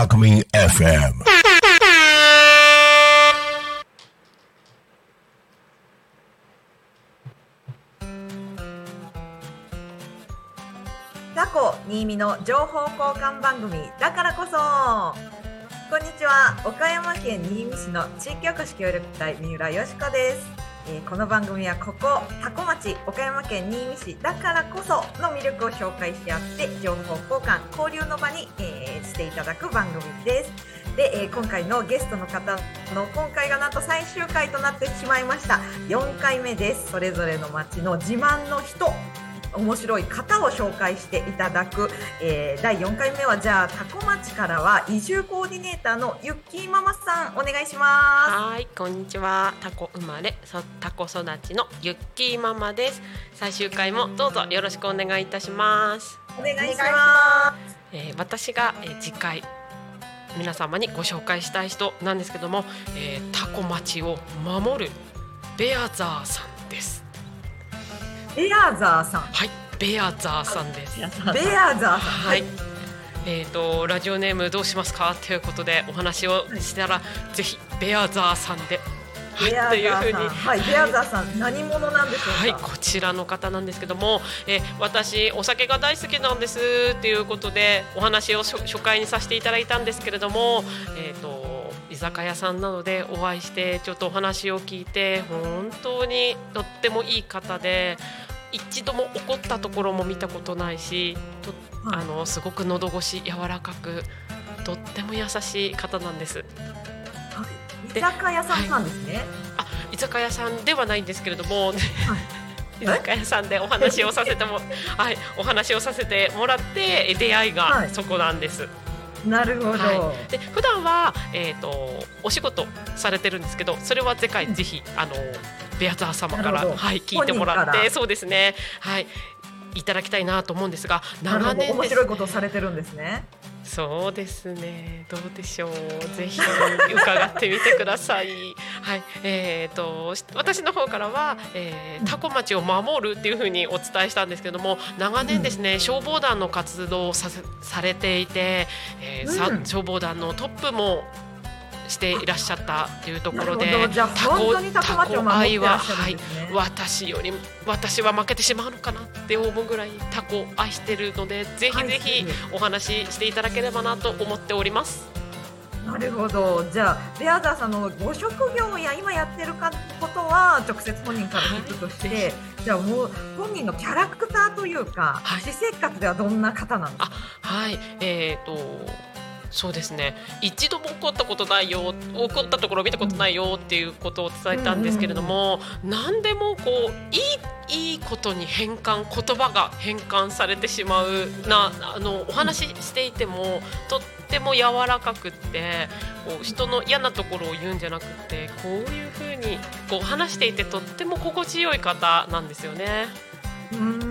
Alchemy FM. タコ新見の情報交換番組だからこそこんにちは岡山県新見市の地域おこし協力隊三浦よしこです、えーこの番組はここ多古町岡山県新見市だからこその魅力を紹介し合って情報交換交流の場に、えーしていただく番組です。で、えー今回のゲストの方の今回がなんと最終回となってしまいました。4回目です。それぞれの町の自慢の人。面白い方を紹介していただく、えー第4回目はじゃあ多古町からは移住コーディネーターのゆっきーママさんお願いしまはい、こんにちは。タコ生まれ、そタコ育ちのユッキーママです。最終回もどうぞよろしくお願いいたします。すお願いしまえー私が、えー次回皆様にご紹介したい人なんですけども、えータコ町を守るベアザーさんです。すベアザーさん。はい、ベアザーさんです。ベアザーさん。はい。えー、とラジオネームどうしますか？ということでお話をしたら、ぜひベアザーさんで、はい、ベアザというふうに。ーさんはい。ベアザーさん何者なんでしょうか？はい、こちらの方なんですけども、えー私お酒が大好きなんです。っていうことでお話を初初回にさせていただいたんですけれども、えー、と居酒屋さんなどでお会いしてちょっとお話を聞いて本当にとってもいい方で一度も怒ったところも見たことないしとはい。あのすごく喉越し柔らかくとっても優しい方なんです。居酒屋さんなんですね。あ居酒屋さんではないんですけれども、居酒屋さんでお話をさせてもはいお話をさせてもらって出会いはい。がそこなんです。なるほど、はで普段はえっ、とお仕事されてるんですけどそれは次回ぜひあのベアザー様からはい聞いてもらってそうですね。はい。いただきたいなと思うんですが長年です面白いことをされてるんですねそうですね。どうでしょう。ぜひ伺ってみてください。はい。えっ、とし私の方からは、えー、タコ町を守るっていうふうにお伝えしたんですけども、長年ですね、消防団の活動をさせされていて、えーさうん消防団のトップもしていらっしゃったというところでじゃ本当にタコ町を守ってらっしゃるんはいですね、私より私は負けてしまうのかなって思うぐらいタコを愛してるのでぜひぜひお話ししていただければなと思っております。なるほど。じゃあ、ベアザーさんのご職業や今やってるかことは直接本人から聞くとして、はいじゃあもう本人のキャラクターというか、はい私生活ではどんな方なんですか。はい、えー、とそうですね一度も怒ったことないよ怒ったところ見たことないよっていうことを伝えたんですけれども、何でもこういいいいことに変換言葉が変換されてしまうなあのお話ししていてもとっても柔らかくってこう人の嫌なところを言うんじゃなくてこういうふうにこう話していてとっても心地よい方なんですよね。うん。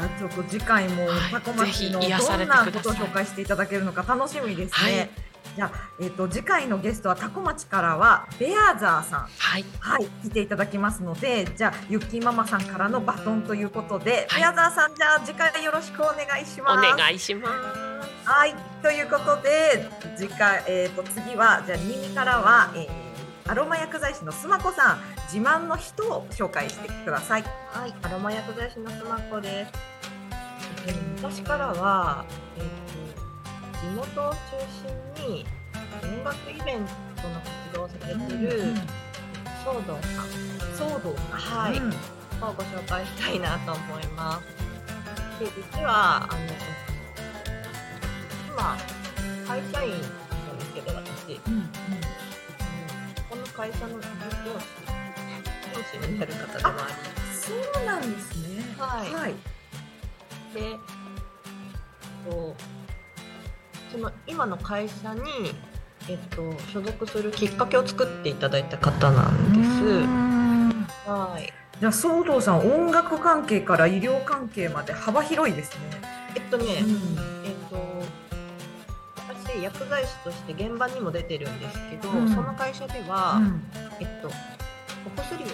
じゃあちょっと次回もはいタコ町のぜひ癒されどんなことを紹介していただけるのか楽しみですね。はいじゃあ、えっ、と次回のゲストはタコ町からはベアザーさん。はいはい、来ていただきますので、じゃあ、ゆっきーママさんからのバトンということで、はいベアザーさん、じゃあ、次回よろしくお願いしおます。願いします。はい、ということで、次回、えっ、と、次は、じゃあ、新見からは、えー、アロマ薬剤師のすまこさん、自慢の人を紹介してください。はい、アロマ薬剤師のスマコです。えっと昔からは、えっと、地元を中心に音楽イベントの活動をされてる騒動さん騒動。はいうんをご紹介したいなと思います。で、実は、あの、今、会社員なんですけど、私、うんうん会社の上司、上司になる方でもありそうなんですね。はいはい。で、こうその今の会社に、えっと、所属するきっかけを作っていただいた方なんです。はい。じゃあ、騒動さん、音楽関係から医療関係まで幅広いですね。えっとね、うん薬剤師として現場にも出てるんですけど、うんその会社では、うんえっと、お薬の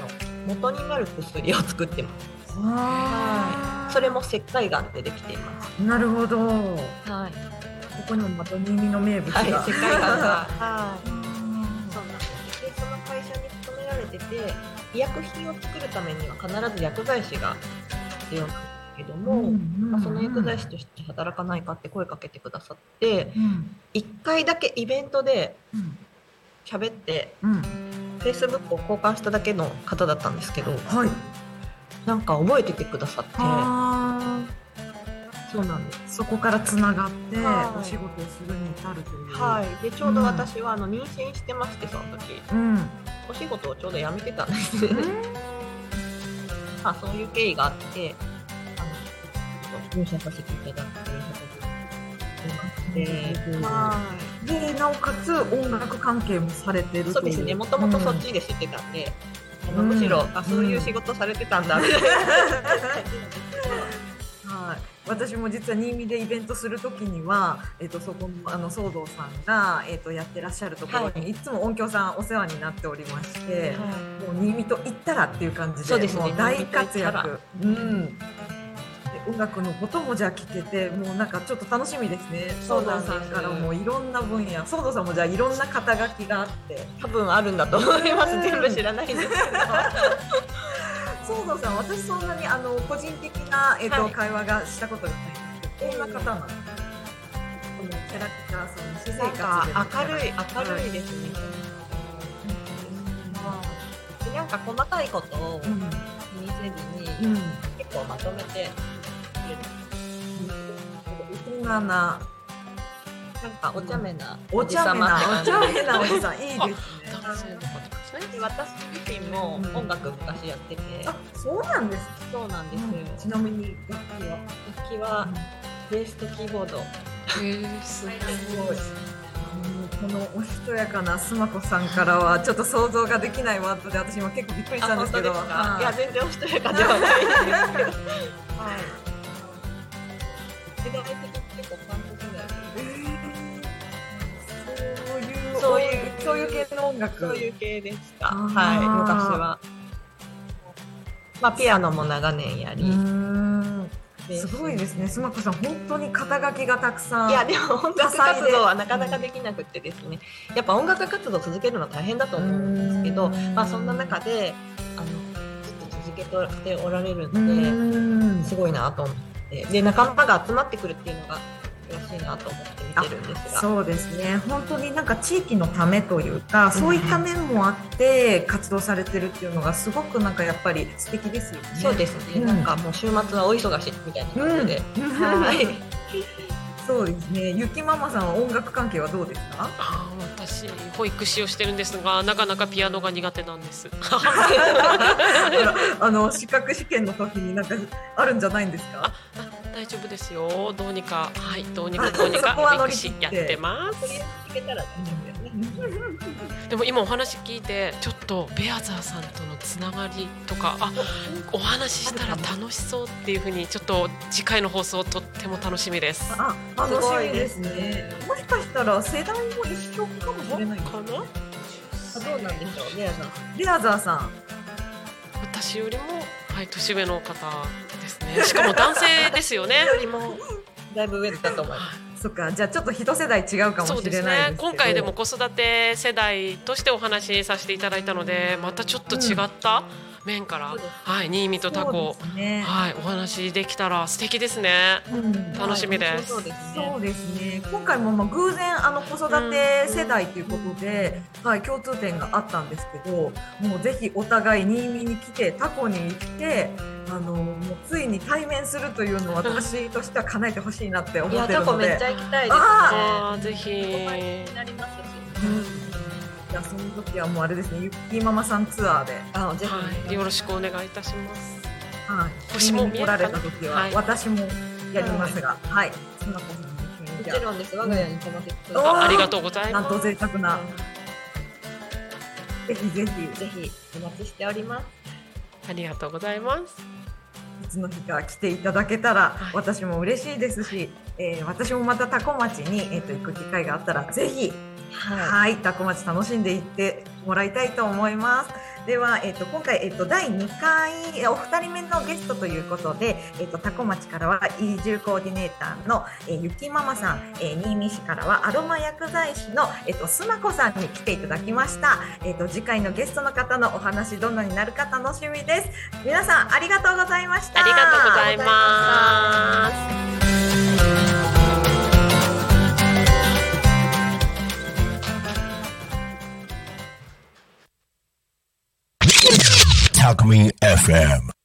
元になる薬を作ってます。はそれも石灰岩でできています。い。なるほど。こはい。こにもまた新見の名物が。はい、石灰岩が。はい。うんそうなんです。で、その会社に勤められてて、医薬品を作るためには必ず薬剤師が必要なんですけども、まあ、その薬剤師として働かないかって声かけてくださって、うん一回だけイベントでうん喋って、うん。Facebook を交換しただけの方だったんですけど、はい。なんか覚えててくださって、あそうなんです。ーそこからつながってはいお仕事をするに至るという。はい。で、ちょうど私はあの妊娠してまして、その時、うん。お仕事をちょうど辞めてたんです。まあ、そういう経緯があって、ちょっと入社させていただいう形で、うんはでなおかつ音楽関係もされてる。そうですね。もともとそっちで知ってたんで、うん。むしろ、うん。あ、そういう仕事されてたんだ、みたいな。はい、私も実は新見でイベントするときには、えっとそこのあの騒動さんが、えっとやってらっしゃるところに、、はい。つも音響さんお世話になっておりまして、はもう新見と言ったらっていう感じでそうですね。もう大活躍。音楽のこともじゃあ聞けてもうなんかちょっと楽しみですね。騒動そうなんですさんからもいろんな分野。騒動さんもじゃあいろんな肩書きがあって。多分あるんだと思います。全部知らないんですけど。騒動さん私そんなにあの個人的な、えっとはい。会話がしたことがないんですけどどんな方なんです。かこのキャラクターその私生活かでの明るい明るいですね。でなん。か細かいことを気うん。にせずに、うん。結構まとめてくれる。大人ななんかお茶目なおじさま。茶目なおじさんいいですね男性の方で私自身も音楽昔やってて、あそうなんですそうなんですよ。ちなみに楽器は。楽器はベースとキーボード。へえすごい。このおしとやかなすまこさんからはちょっと想像ができないワードで私も結構びっくりしたんですけど、いいや全然おしとやかではないんですけど。はい。世代的に結構パンク世代えーそういうそういう系の音楽そういう系でした。はい、昔は。まあ、ピアノも長年やり。すごいですねすまこさん本当に肩書きがたくさんいや、でも音楽活動はなかなかできなくてですね。やっぱ音楽活動を続けるの大変だと思うんですけど、うんまあ、そんな中で、あの、ずっと続けておられるうので、すごいなと思って。で、仲間が集まってくるっていうのが、嬉しいなと思って見てるんですが。そうですね本当になんか地域のためというか、そういった面もあって活動されてるっていうのがすごくなんかやっぱり素敵ですよね。そうですね、うんなんかもう週末はお忙しいみたいな感じで。うんはい。そうですね。ゆきママさんは音楽関係はどうですか？あー私保育士をしてるんですがなかなかピアノが苦手なんです あの資格試験の時になんかあるんじゃないんですか？あ大丈夫ですよどうにかはいどうにかどうにかそこは乗保り切って育士やってます。でも今お話聞いてちょっとベアザーさんとのつながりとかあお話ししたら楽しそうっていうふうにちょっと次回の放送とっても楽しみですあ、楽しみですねですね。もしかしたら世代も一緒かもしれない。かなあどうなんでしょう、レアさん。レアザーさん。私よりもはい年上の方しかも男性ですよねよりもだいぶ上だと思います。そっか、じゃあちょっと一世代違うかもしれないです。ね今回でも子育て世代としてお話しさせていただいたのでまたちょっと違った？面から、はい新見とタコね。はいお話できたら素敵ですねうん楽しみですそうですね。そうですね。今回もまあ偶然あの子育て世代ということで、はい共通点があったんですけど、もうぜひお互い新見に来てタコに行って、あのもうついに対面するというのを私としては叶えてほしいなって思いや、ってるのでタコめっち。ゃ行きたいですね。ぜひになりますし。うんじゃあその時はもうあれですね、ゆっきーママさんツアーで、あ、ぜひ。はい、よろしくお願いいたします。はい、星も来られた時は、はい私もやりますが、はい、その子さんも一緒にもちろんです。我が家に泊まってくださあありがとうござあいます。なんと贅沢な、ぜひぜひい。ぜひお待ちしております。ありがとうございます。いつの日か来ていただけたら、はい私も嬉しいですし、えー私もまたタコ町に、えー、と行く機会があったらぜひ、ははい、タコ町楽しんでいってもらいたいと思います。では、えっ、と、今回、えっ、と、第2回、えお二人目のゲストということで、えっ、と、タコ町からは移住コーディネーターの、えーゆきママさん、えー、新見市からはアロマ薬剤師の、えっ、と、すまこさんに来ていただきました。えっ、と、次回のゲストの方のお話、どんなになるか楽しみです。皆さん、ありがとうございました。ありがとうございます。Alchemy FM.